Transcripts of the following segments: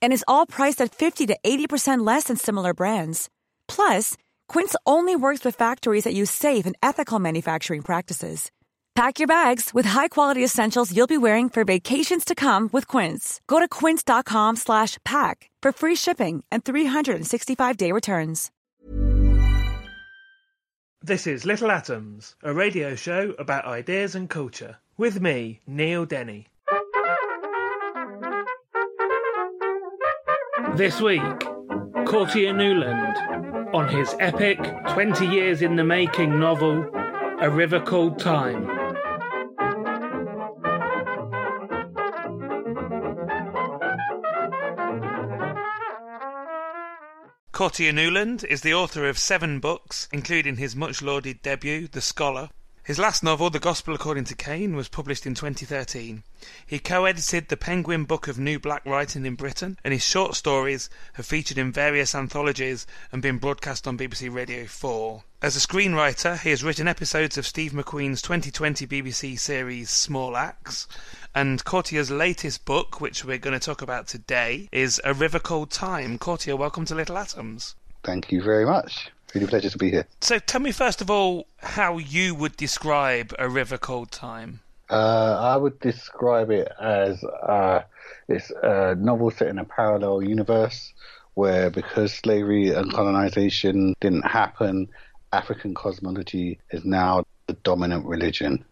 and is all priced at 50 to 80% less than similar brands. Plus, Quince only works with factories that use safe and ethical manufacturing practices. Pack your bags with high-quality essentials you'll be wearing for vacations to come with Quince. Go to quince.com/pack for free shipping and 365-day returns. This is Little Atoms, a radio show about ideas and culture, with me, Neil Denny. This week, Courttia Newland on his epic 20 years in the making novel, A River Called Time. Courttia Newland is the author of seven books, including his much lauded debut, The Scholar, his last novel, The Gospel According to Cain, was published in 2013. He co-edited the Penguin Book of New Black Writing in Britain, and his short stories have featured in various anthologies and been broadcast on BBC Radio 4. As a screenwriter, he has written episodes of Steve McQueen's 2020 BBC series Small Axe, and Courttia's latest book, which we're going to talk about today, is A River Called Time. Courttia, welcome to Little Atoms. Thank you very much. Really pleasure to be here. So tell me first of all how you would describe A River Called Time. Uh, I would describe it as uh, it's a novel set in a parallel universe where because slavery and colonization didn't happen, African cosmology is now the dominant religion.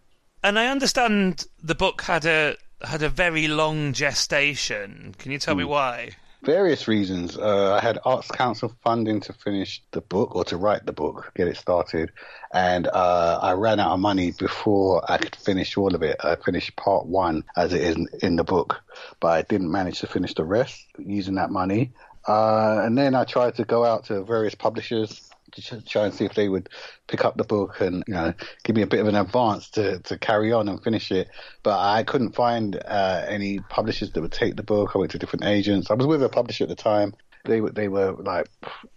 And I understand the book had a had a very long gestation. Can you tell mm. me hmm. why? Various reasons. Uh, I had Arts Council funding to finish the book or to write the book, get it started, and uh, I ran out of money before I could finish all of it. I finished part one as it is in the book, but I didn't manage to finish the rest using that money. Uh, and then I tried to go out to various publishers to try and see if they would pick up the book and you know give me a bit of an advance to, to carry on and finish it. But I couldn't find uh, any publishers that would take the book. I went to different agents. I was with a publisher at the time. They were they were like,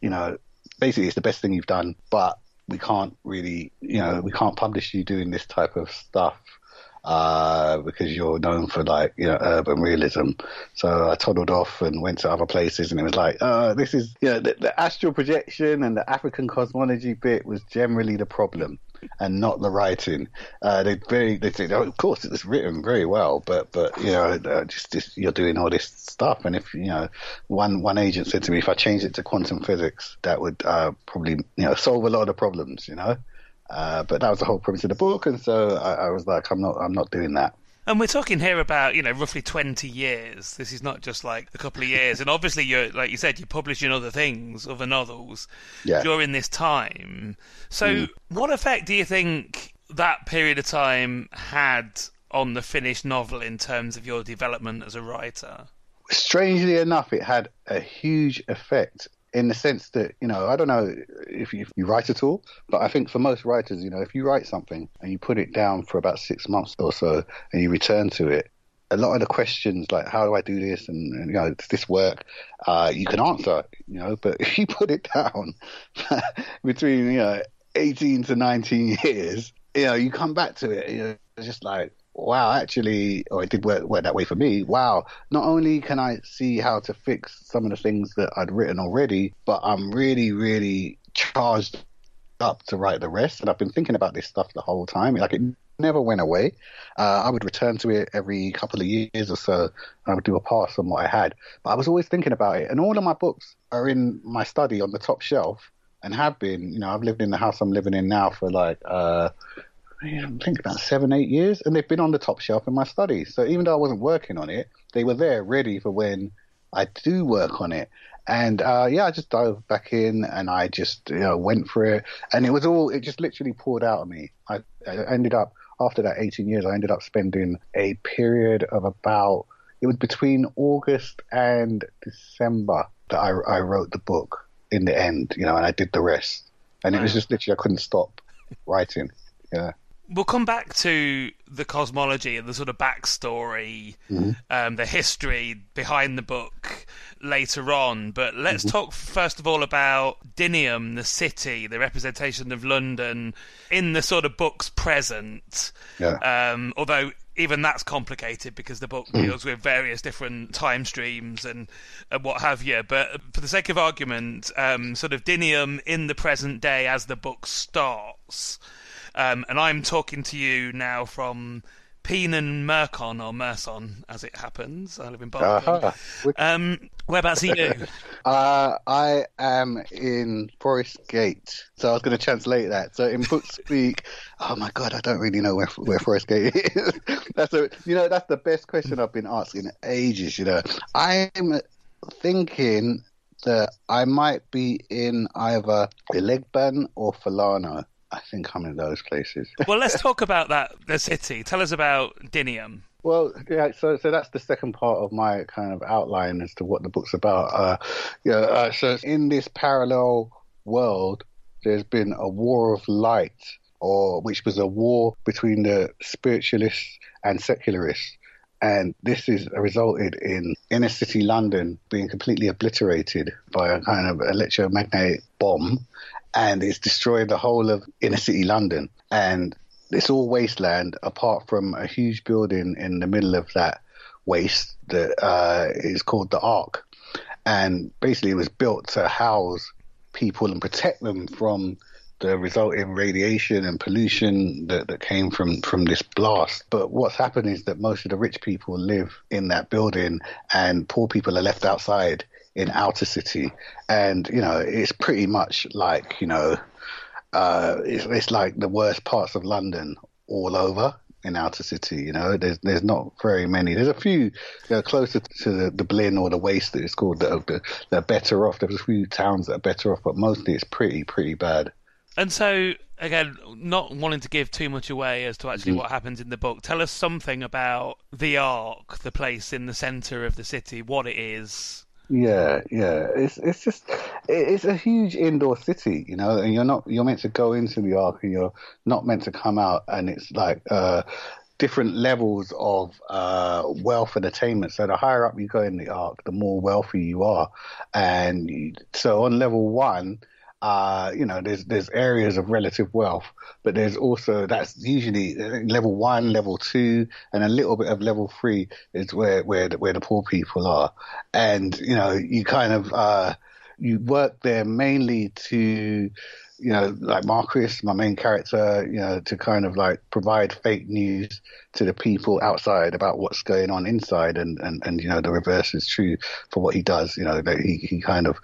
you know, basically it's the best thing you've done, but we can't really, you know, we can't publish you doing this type of stuff uh, because you're known for like you know urban realism. So I toddled off and went to other places, and it was like, uh, this is you know the, the astral projection and the African cosmology bit was generally the problem and not the writing. Uh, they very, they say, oh, of course, it was written very well, but but you know, uh, just, just you're doing all this stuff, and if you know, one one agent said to me, if I changed it to quantum physics, that would uh, probably you know solve a lot of problems, you know. Uh, but that was the whole premise of the book, and so I, I, was like, I'm not, I'm not doing that. And we're talking here about, you know, roughly 20 years. This is not just like a couple of years. And obviously, you're, like you said, you're publishing other things, other novels yeah. during this time. So, mm. what effect do you think that period of time had on the finished novel in terms of your development as a writer? Strangely enough, it had a huge effect in the sense that you know I don't know if you, if you, write at all, but I think for most writers, you know, if you write something and you put it down for about six months or so, and you return to it, a lot of the questions like how do I do this? And, and you know does this work, uh, you can answer, you know, but if you put it down between you know eighteen to nineteen years, you know, you come back to it, you know, it's just like wow, actually, or it did work, work that way for me. Wow, not only can I see how to fix some of the things that I'd written already, but I'm really, really charged up to write the rest. And I've been thinking about this stuff the whole time. Like it never went away. Uh, I would return to it every couple of years or so, and I would do a pass on what I had. But I was always thinking about it. And all of my books are in my study on the top shelf and have been. You know, I've lived in the house I'm living in now for like uh, I think about seven, eight years, and they've been on the top shelf in my study. So even though I wasn't working on it, they were there ready for when I do work on it. And uh, yeah, I just dove back in and I just you know went for it, and it was all it just literally poured out of me. I, I ended up after that 18 years, I ended up spending a period of about it was between August and December that I, I wrote the book in the end, you know, and I did the rest. And it was just literally I couldn't stop writing. Yeah. We'll come back to the cosmology and the sort of backstory, Mm-hmm. um, the history behind the book later on. But let's Mm-hmm. talk first of all about Dinium, the city, the representation of London in the sort of book's present. Yeah. Um, although even that's complicated because the book deals with various different time streams and, and what have you. But for the sake of argument, um, sort of Dinium in the present day as the book starts. Um, and I'm talking to you now from Peenan Mercon, or Merson, as it happens. I live in Barking. Aha. Um, whereabouts are you? Uh, I am in Forest Gate, so I was going to translate that. So in book speak, oh my god, I don't really know where where Forest Gate is. that's a, you know, that's the best question I've been asked in ages. You know, I'm thinking that I might be in either Elegban or Falana. I think I'm in those places. well, let's talk about that. The city. Tell us about Dinium. Well, yeah, so so that's the second part of my kind of outline as to what the book's about. Uh, yeah, uh, so in this parallel world, there's been a war of light, or which was a war between the spiritualists and secularists, and this has resulted in inner city London being completely obliterated by a kind of electromagnetic bomb, and it's destroyed the whole of inner city London. And it's all wasteland apart from a huge building in the middle of that waste that uh, is called the Ark. And basically, it was built to house people and protect them from the resulting radiation and pollution that, that came from, from this blast. But what's happened is that most of the rich people live in that building and poor people are left outside in outer city. And, you know, it's pretty much like, you know, uh, it's, it's like the worst parts of London all over in outer city. You know, there's there's not very many. There's a few you know, closer to the, the Blin or the Waste that it's called that are, that are better off. There's a few towns that are better off, but mostly it's pretty pretty bad. And so, again, not wanting to give too much away as to actually what happens in the book, tell us something about the Ark, the place in the centre of the city, what it is. Yeah, yeah. It's it's just it's a huge indoor city, you know, and you're not you're meant to go into the ark and you're not meant to come out, and it's like uh, different levels of uh, wealth and attainment. So the higher up you go in the ark, the more wealthy you are, and so on level one. Uh, you know, there's there's areas of relative wealth, but there's also that's usually uh, level one, level two, and a little bit of level three is where where where the poor people are, and you know you kind of uh, you work there mainly to you know, like Marcus, my main character, you know, to kind of like provide fake news to the people outside about what's going on inside, and and, and you know, the reverse is true for what he does. You know, that he he kind of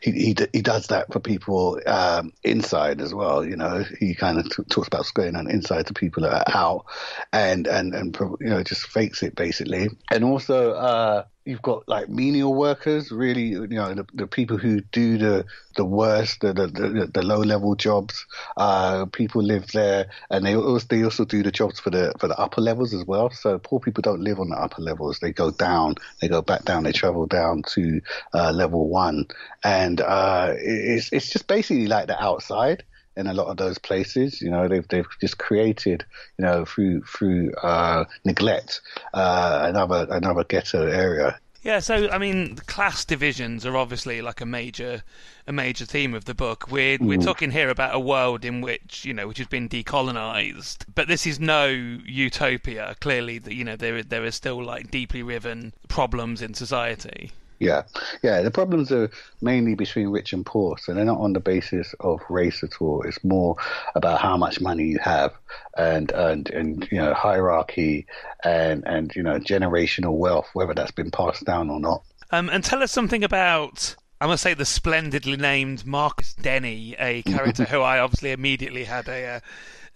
he he, he does that for people um, inside as well. You know, he kind of t- talks about what's going on inside to people that are out, and and and you know, just fakes it basically, and also. uh you've got like menial workers, really, you know, the, the people who do the the worst, the the, the, the low level jobs. Uh, people live there, and they also they also do the jobs for the for the upper levels as well. So poor people don't live on the upper levels; they go down, they go back down, they travel down to uh, level one, and uh, it's it's just basically like the outside in a lot of those places. You know, they've they've just created, you know, through through uh, neglect, uh, another another ghetto area. Yeah, so I mean, class divisions are obviously like a major, a major theme of the book. We're we're mm. talking here about a world in which you know which has been decolonized, but this is no utopia. Clearly, that you know there there are still like deeply riven problems in society. Yeah, yeah. The problems are mainly between rich and poor, so they're not on the basis of race at all. It's more about how much money you have, and and and you know hierarchy, and and you know generational wealth, whether that's been passed down or not. Um, and tell us something about. I must say the splendidly named Marcus Denny, a character who I obviously immediately had a. Uh,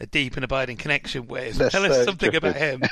a deep and abiding connection with. That's Tell us so something about him.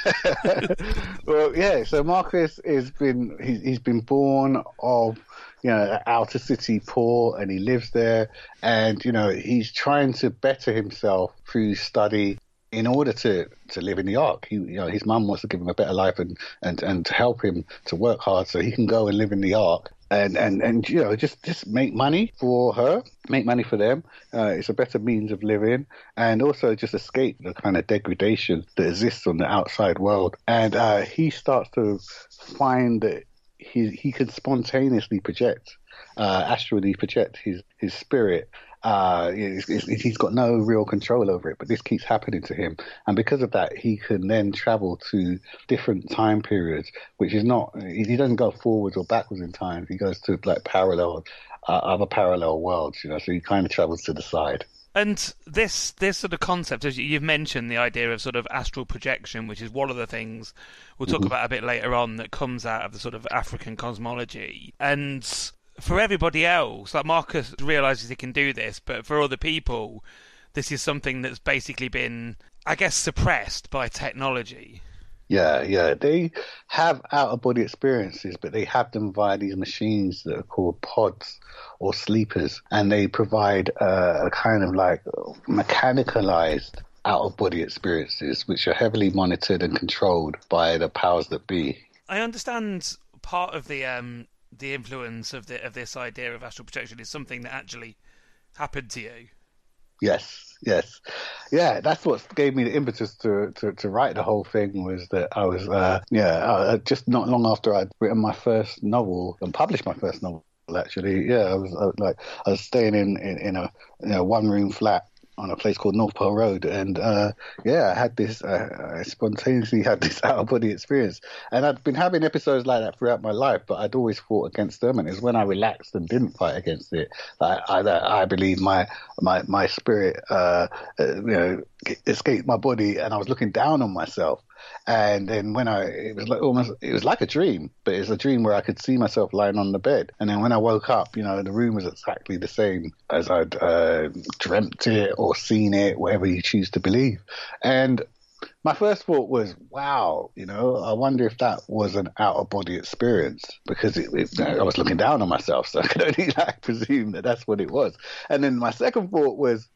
well, yeah. So Marcus has been he's, he's been born of you know outer city poor, and he lives there, and you know he's trying to better himself through study in order to, to live in the ark. He, you know, his mum wants to give him a better life and, and, and to help him to work hard so he can go and live in the ark and and and you know just just make money for her, make money for them. Uh, it's a better means of living, and also just escape the kind of degradation that exists on the outside world. And uh, he starts to find that he he can spontaneously project, uh, astrally project his his spirit uh, he's got no real control over it, but this keeps happening to him. And because of that, he can then travel to different time periods, which is not, he doesn't go forwards or backwards in time. He goes to like parallel, uh, other parallel worlds, you know, so he kind of travels to the side. And this this sort of concept, as you've mentioned, the idea of sort of astral projection, which is one of the things we'll talk mm-hmm. about a bit later on, that comes out of the sort of African cosmology. And for everybody else, like Marcus realizes he can do this, but for other people, this is something that's basically been, I guess, suppressed by technology. Yeah, yeah. They have out of body experiences, but they have them via these machines that are called pods or sleepers, and they provide uh, a kind of like mechanicalized out of body experiences, which are heavily monitored and controlled by the powers that be. I understand part of the um, the influence of the of this idea of astral projection is something that actually happened to you. Yes, yes, yeah. That's what gave me the impetus to, to, to write the whole thing. Was that I was, uh, yeah, uh, just not long after I'd written my first novel and published my first novel. Actually, yeah, I was like I was staying in in, in a you know, one room flat on a place called North Pole Road, and uh, yeah, I had this. Uh, I spontaneously had this out of body experience, and I'd been having episodes like that throughout my life, but I'd always fought against them. And it's when I relaxed and didn't fight against it that I, that I believe my my my spirit, uh, uh you know, escaped my body, and I was looking down on myself. And then when I, it was like almost, it was like a dream, but it's a dream where I could see myself lying on the bed. And then when I woke up, you know, the room was exactly the same as I'd uh, dreamt it or seen it, whatever you choose to believe. And my first thought was, wow, you know, I wonder if that was an out of body experience because it, it, I was looking down on myself, so I could only like presume that that's what it was. And then my second thought was,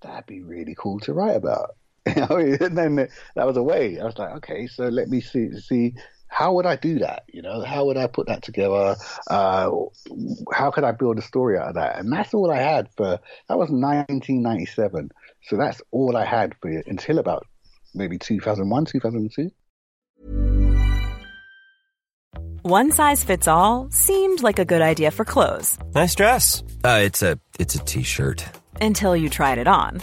that'd be really cool to write about. and then that was a way. I was like, okay, so let me see see how would I do that? You know, how would I put that together? Uh, how could I build a story out of that? And that's all I had for that was 1997. So that's all I had for you until about maybe 2001, 2002. One size fits all seemed like a good idea for clothes. Nice dress. Uh, it's a it's a t-shirt. Until you tried it on.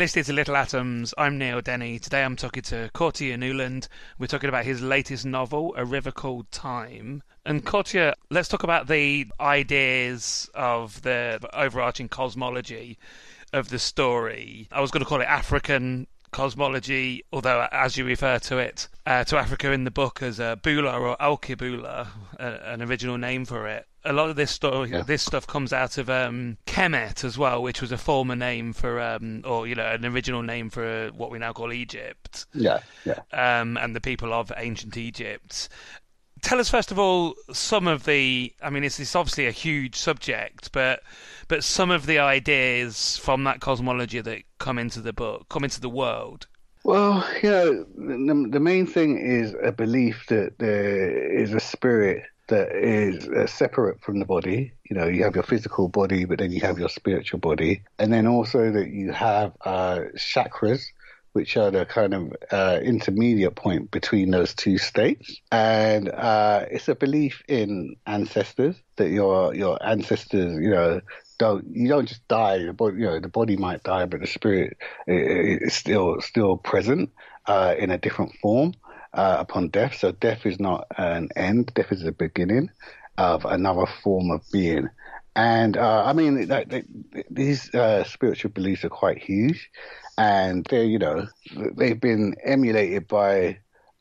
Listening to Little Atoms. I'm Neil Denny. Today I'm talking to Courttia Newland. We're talking about his latest novel, A River Called Time. And Courttia, let's talk about the ideas of the overarching cosmology of the story. I was going to call it African cosmology, although as you refer to it, uh, to Africa in the book as uh, Bula or Alkebula, uh, an original name for it. A lot of this story, yeah. this stuff comes out of um, Kemet as well, which was a former name for, um, or you know, an original name for what we now call Egypt. Yeah, yeah. Um, and the people of ancient Egypt tell us first of all some of the. I mean, it's, it's obviously a huge subject, but but some of the ideas from that cosmology that come into the book, come into the world. Well, you know, the, the main thing is a belief that there is a spirit that is uh, separate from the body. You know, you have your physical body, but then you have your spiritual body, and then also that you have uh, chakras, which are the kind of uh, intermediate point between those two states. And uh, it's a belief in ancestors that your your ancestors, you know, don't you don't just die. The body, you know, the body might die, but the spirit is still still present uh, in a different form uh, upon death. So death is not an end. Death is the beginning of another form of being. And uh, I mean, that, these uh, spiritual beliefs are quite huge, and they're you know, they've been emulated by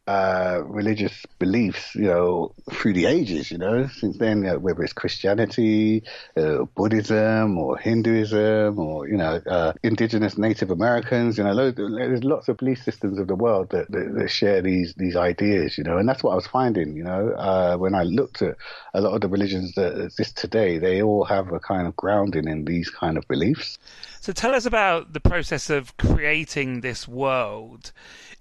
uh, religious beliefs, you know, through the ages, you know, since then, uh, whether it's Christianity, uh, Buddhism, or Hinduism, or, you know, uh, indigenous Native Americans, you know, there's lots of belief systems of the world that, that, that, share these, these ideas, you know, and that's what I was finding, you know, uh, when I looked at a lot of the religions that exist today, they all have a kind of grounding in these kind of beliefs. So tell us about the process of creating this world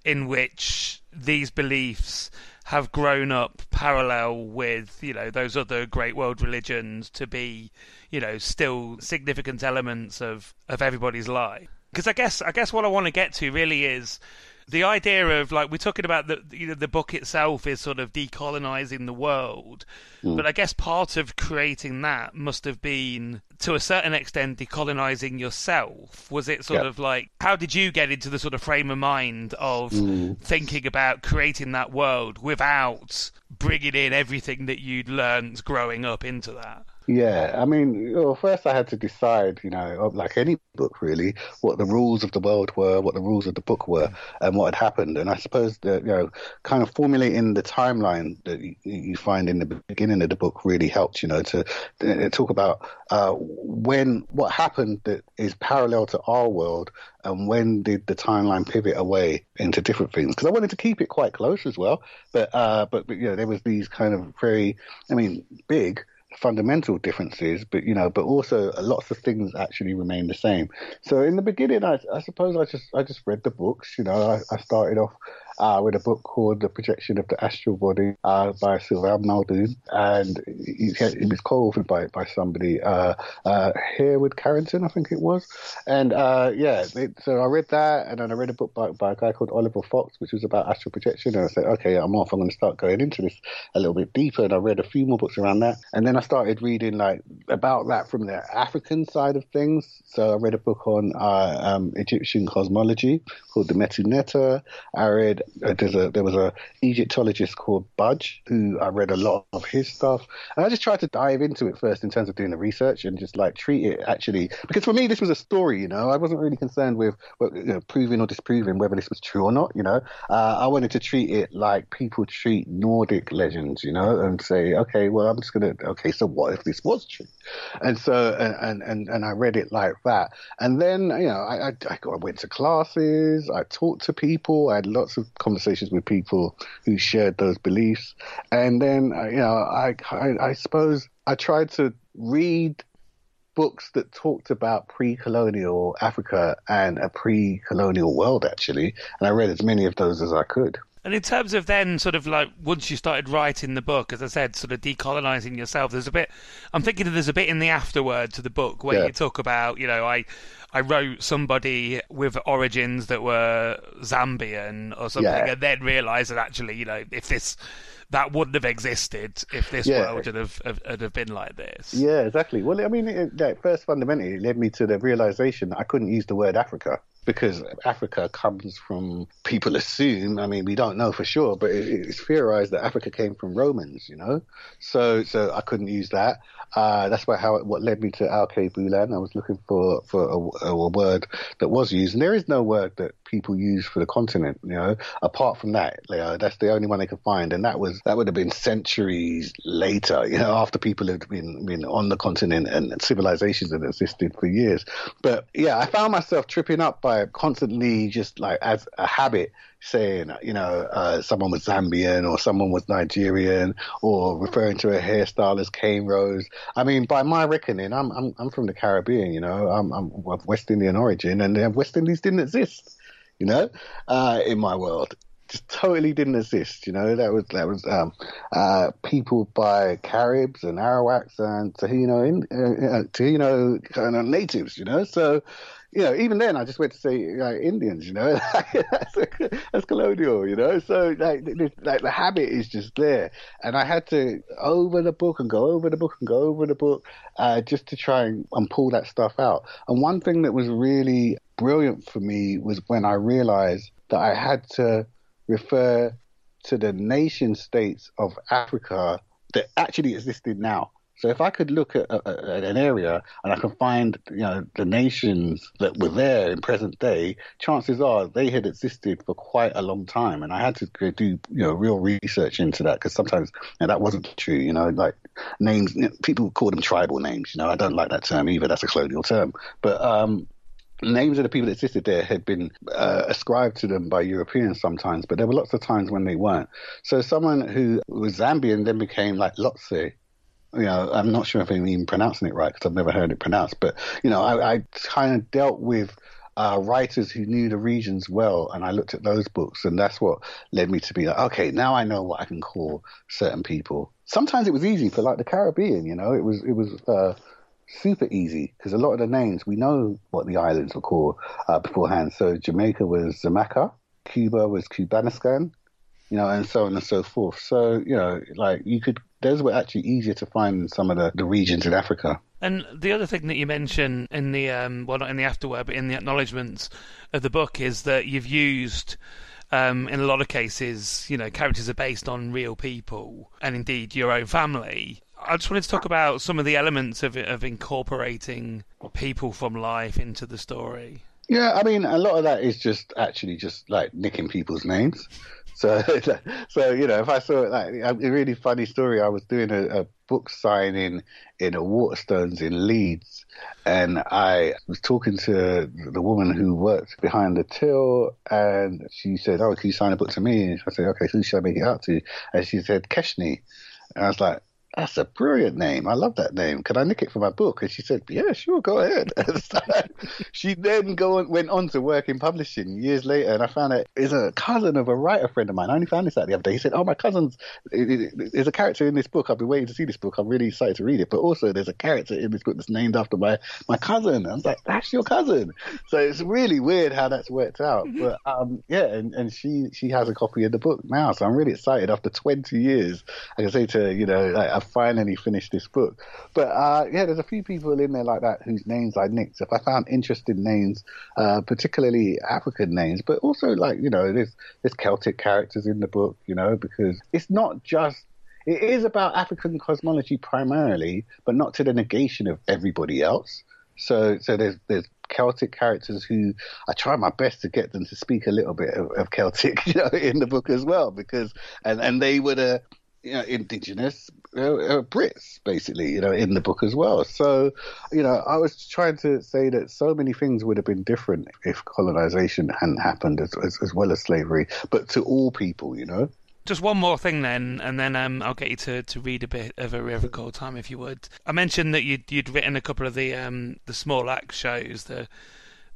in which these beliefs have grown up parallel with you know those other great world religions to be you know still significant elements of of everybody's life. Because i guess i guess what i want to get to really is the idea of like we're talking about the you know, the book itself is sort of decolonizing the world, mm. but I guess part of creating that must have been to a certain extent decolonizing yourself. Was it sort yeah. of like how did you get into the sort of frame of mind of mm. thinking about creating that world without bringing in everything that you'd learned growing up into that? Yeah, I mean, well, first I had to decide, you know, like any book really, what the rules of the world were, what the rules of the book were, and what had happened. And I suppose that, you know, kind of formulating the timeline that you, find in the beginning of the book really helped, you know, to, to talk about uh, when, what happened that is parallel to our world and when did the timeline pivot away into different things? Because I wanted to keep it quite close as well, but, uh, but, but, you know, there was these kind of very, I mean, big, fundamental differences, but you know, but also lots of things actually remain the same. So in the beginning, I, I suppose I just I just read the books. You know, I, I started off uh, with a book called The Projection of the Astral Body uh, by Sylvan Muldoon. And it, was co-authored by, by somebody, uh, uh, Hereward Carrington, I think it was. And uh, yeah, it, so I read that and then I read a book by, by a guy called Oliver Fox, which was about astral projection. And I said, okay, I'm off. I'm going to start going into this a little bit deeper. And I read a few more books around that. And then I started reading like about that from the African side of things. So I read a book on uh, um, Egyptian cosmology called the Medu Neter. I read there's a there was a Egyptologist called Budge who I read a lot of his stuff, and I just tried to dive into it first in terms of doing the research and just like treat it actually because for me this was a story, you know. I wasn't really concerned with you know, proving or disproving whether this was true or not, you know. Uh, I wanted to treat it like people treat Nordic legends, you know, and say, okay, well, I'm just gonna okay, so what if this was true? And so and and and I read it like that, and then you know I I, I went to classes, I talked to people, I had lots of conversations with people who shared those beliefs, and then uh, you know I, I, I suppose I tried to read books that talked about pre-colonial Africa and a pre-colonial world actually, and I read as many of those as I could. And in terms of then, sort of like once you started writing the book, as I said, sort of decolonizing yourself, there's a bit. I'm thinking that there's a bit in the afterword to the book where yeah. you talk about, you know, I I wrote somebody with origins that were Zambian or something, yeah. and then realised that actually, you know, if this that wouldn't have existed if this yeah. world had have, had have been like this. Yeah, exactly. Well, I mean, it, first fundamentally, it led me to the realization that I couldn't use the word Africa because Africa comes from people assume. I mean, we don't know for sure, but it, it's theorized that Africa came from Romans. You know, so so I couldn't use that. Uh, that's what how what led me to Alkebulan. I was looking for for a, a, word that was used, and there is no word that people use for the continent. You know, apart from that, you know, that's the only one they could find, and that was that would have been centuries later. You know, after people had been been on the continent and civilizations had existed for years. But yeah, I found myself tripping up by constantly just like as a habit saying, you know, uh, someone was Zambian or someone was Nigerian or referring to a hairstyle as cane rows. I mean, by my reckoning, I'm, I'm, I'm from the Caribbean, you know, I'm, I'm of West Indian origin and West Indies didn't exist, you know, uh, in my world. Just totally didn't exist, you know. That was that was um, uh, people by Caribs and Arawaks and Taino, in, uh, uh Taino kind of natives, you know. So you know, even then, I just went to say Indians, you know, that's, that's, colonial, you know. So like, this, like the habit is just there, and I had to over the book and go over the book and go over the book, uh, just to try and, and pull that stuff out. And one thing that was really brilliant for me was when I realized that I had to refer to the nation states of Africa that actually existed now. So if I could look at, at, an area and I can find, you know, the nations that were there in present day, chances are they had existed for quite a long time. And I had to do, you know, real research into that because sometimes you know, that wasn't true. You know, like names, you know, people call them tribal names. You know, I don't like that term either. That's a colonial term. But um, names of the people that existed there had been uh, ascribed to them by Europeans sometimes, but there were lots of times when they weren't. So someone who was Zambian then became like Lotse, you know, I'm not sure if I'm even pronouncing it right because I've never heard it pronounced. But you know, I, I kind of dealt with uh, writers who knew the regions well, and I looked at those books, and that's what led me to be like, okay, now I know what I can call certain people. Sometimes it was easy for like the Caribbean, you know, it was it was uh, super easy because a lot of the names we know what the islands were called uh, beforehand. So Jamaica was Xaymaca, Cuba was Cubaniscan, you know, and so on and so forth. So, you know, like you could, those were actually easier to find in some of the, the regions in Africa. And the other thing that you mention in the, um, well, not in the afterword, but in the acknowledgements of the book is that you've used, um, in a lot of cases, you know, characters are based on real people and indeed your own family. I just wanted to talk about some of the elements of of incorporating people from life into the story. Yeah, I mean, a lot of that is just actually just like nicking people's names. So, so you know, if I saw like a really funny story, I was doing a, a book signing in a Waterstones in Leeds, and I was talking to the woman who worked behind the till, and she said, "Oh, can you sign a book to me?" I said, "Okay, who should I make it out to?" And she said, "Keshni," and I was like, that's a brilliant name. I love that name. Can I nick it for my book? And she said, yeah, sure, go ahead. so she then go on, went on to work in publishing years later. And I found out is a cousin of a writer friend of mine. I only found this out the other day. He said, oh, my cousin's, there's a character in this book. I've been waiting to see this book. I'm really excited to read it. But also there's a character in this book that's named after my, my cousin. I was like, that's your cousin. So it's really weird how that's worked out. Mm-hmm. But um, yeah, and, and she, she has a copy of the book now. So I'm really excited. After 20 years, I can say to her, you know, like, I've finally finished this book. But uh, yeah, there's a few people in there like that whose names I nicked. If I found interesting names, uh, particularly African names, but also like you know, there's there's Celtic characters in the book, you know, because it's not just it is about African cosmology primarily, but not to the negation of everybody else. So, so there's there's Celtic characters who I try my best to get them to speak a little bit of, of Celtic, you know, in the book as well, because and and they were the you know, indigenous uh, uh, Brits, basically, you know, in the book as well. So, you know, I was trying to say that so many things would have been different if colonization hadn't happened, as, as, as well as slavery, but to all people, you know. Just one more thing then, and then um, I'll get you to, to read a bit of a River Called Time if you would. I mentioned that you'd you'd written a couple of the um, the Small Axe shows, the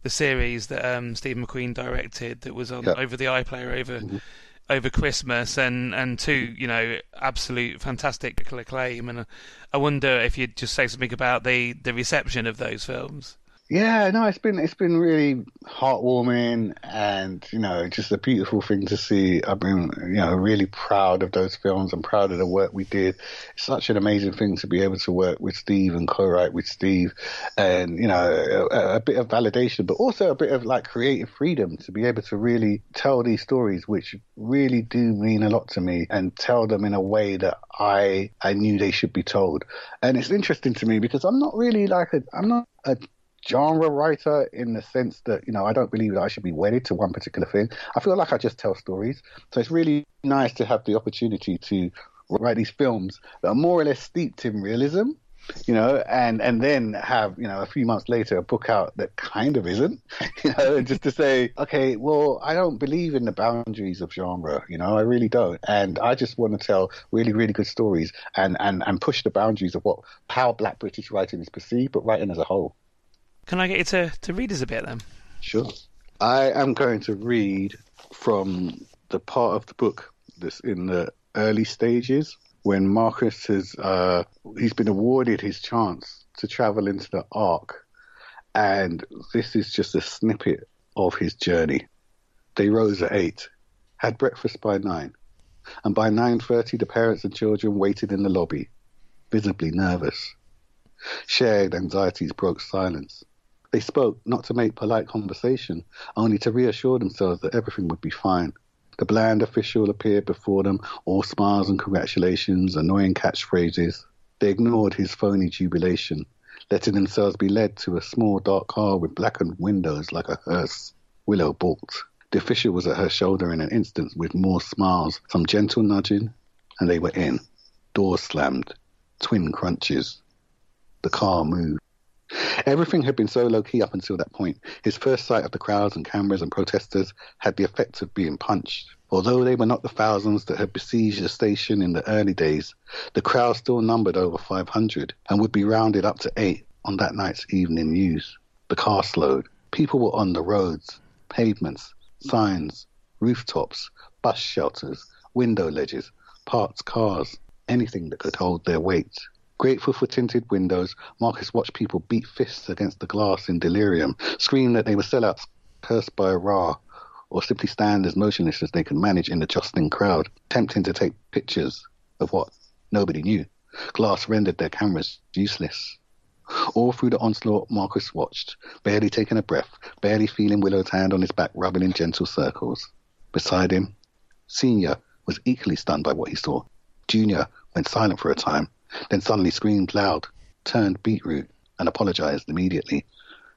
the series that um, Steve McQueen directed that was on over the iPlayer over. Mm-hmm over Christmas, and and two, you know, absolute fantastic acclaim. And I wonder if you'd just say something about the the reception of those films. Yeah, no, it's been it's been really heartwarming and you know just a beautiful thing to see. I've been you know really proud of those films. I'm proud of the work we did. It's such an amazing thing to be able to work with Steve and co-write with Steve, and you know a, a bit of validation, but also a bit of like creative freedom to be able to really tell these stories, which really do mean a lot to me, and tell them in a way that I I knew they should be told. And it's interesting to me because I'm not really like a I'm not a genre writer in the sense that you know I don't believe that I should be wedded to one particular thing. I feel like I just tell stories. So it's really nice to have the opportunity to write these films that are more or less steeped in realism, you know, and and then have you know a few months later a book out that kind of isn't, you know, just to say, okay, well, I don't believe in the boundaries of genre, you know, I really don't, and I just want to tell really really good stories and and and push the boundaries of what how Black British writing is perceived, but writing as a whole. Can I get you to, to read us a bit then? Sure. I am going to read from the part of the book that's in the early stages when Marcus has uh, he's been awarded his chance to travel into the Ark, and this is just a snippet of his journey. They rose at eight, had breakfast by nine, and by nine thirty the parents and children waited in the lobby, visibly nervous. Shared anxieties broke silence. They spoke not to make polite conversation, only to reassure themselves that everything would be fine. The bland official appeared before them, all smiles and congratulations, annoying catchphrases. They ignored his phony jubilation, letting themselves be led to a small dark car with blackened windows like a hearse. Willow balked. The official was at her shoulder in an instant with more smiles, some gentle nudging, and they were in. Doors slammed. Twin crunches. The car moved. Everything had been so low key up until that point. His first sight of the crowds and cameras and protesters had the effect of being punched. Although they were not the thousands that had besieged the station in the early days, the crowd still numbered over 500 and would be rounded up to eight on that night's evening news. The car slowed. People were on the roads, pavements, signs, rooftops, bus shelters, window ledges, parked cars, anything that could hold their weight. Grateful for tinted windows, Marcus watched people beat fists against the glass in delirium, scream that they were sellouts cursed by Ra, or simply stand as motionless as they could manage in the jostling crowd, tempting to take pictures of what nobody knew. Glass rendered their cameras useless. All through the onslaught, Marcus watched, barely taking a breath, barely feeling Willow's hand on his back rubbing in gentle circles. Beside him, Senior was equally stunned by what he saw. Junior went silent for a time, then suddenly screamed loud, turned beetroot, and apologized immediately.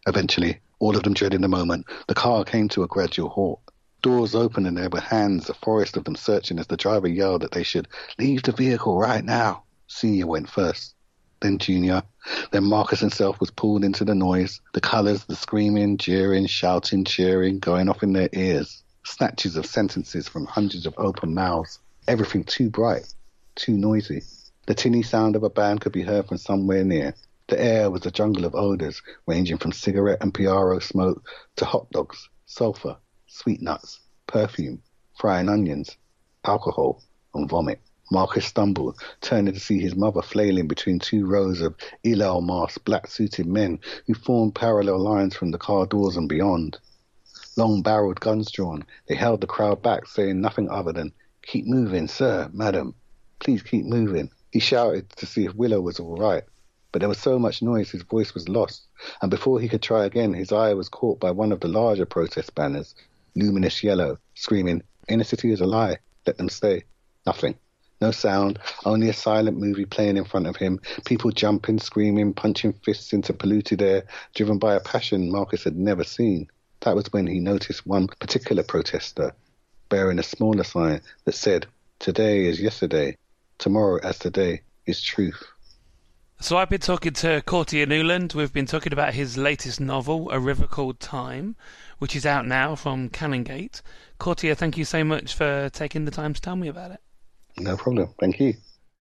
Eventually, all of them dreading the moment, the car came to a gradual halt. Doors opened and there were hands, a forest of them searching as the driver yelled that they should leave the vehicle right now. Senior went first, then Junior, then Marcus himself was pulled into the noise, the colours, the screaming, jeering, shouting, cheering, going off in their ears. Snatches of sentences from hundreds of open mouths. Everything too bright, too noisy. The tinny sound of a band could be heard from somewhere near. The air was a jungle of odours, ranging from cigarette and PRO smoke to hot dogs, sulphur, sweet nuts, perfume, frying onions, alcohol, and vomit. Marcus stumbled, turning to see his mother flailing between two rows of Ilal masked, black suited men who formed parallel lines from the car doors and beyond. Long barreled guns drawn, they held the crowd back, saying nothing other than, Keep moving, sir, madam. Please keep moving. He shouted to see if Willow was all right, but there was so much noise his voice was lost, and before he could try again, his eye was caught by one of the larger protest banners, luminous yellow, screaming, Inner City is a lie, let them stay. Nothing. No sound, only a silent movie playing in front of him, people jumping, screaming, punching fists into polluted air, driven by a passion Marcus had never seen. That was when he noticed one particular protester bearing a smaller sign that said, Today is yesterday, tomorrow as today is truth. So I've been talking to Courttia Newland. We've been talking about his latest novel, A River Called Time, which is out now from Canongate. Courtier, thank you so much for taking the time to tell me about it. No problem. Thank you.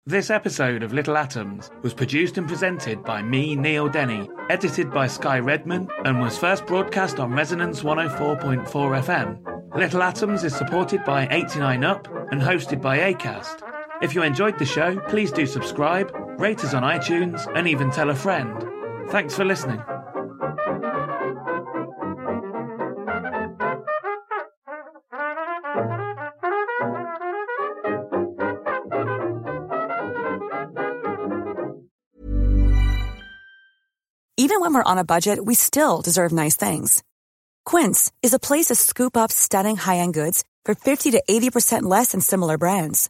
This episode of Little Atoms was produced and presented by me, Neil Denny, edited by Sky Redman, and was first broadcast on Resonance 104.4 FM. Little Atoms is supported by 89UP and hosted by ACAST. If you enjoyed the show, please do subscribe, rate us on iTunes, and even tell a friend. Thanks for listening. Even when we're on a budget, we still deserve nice things. Quince is a place to scoop up stunning high end goods for 50 to 80% less than similar brands.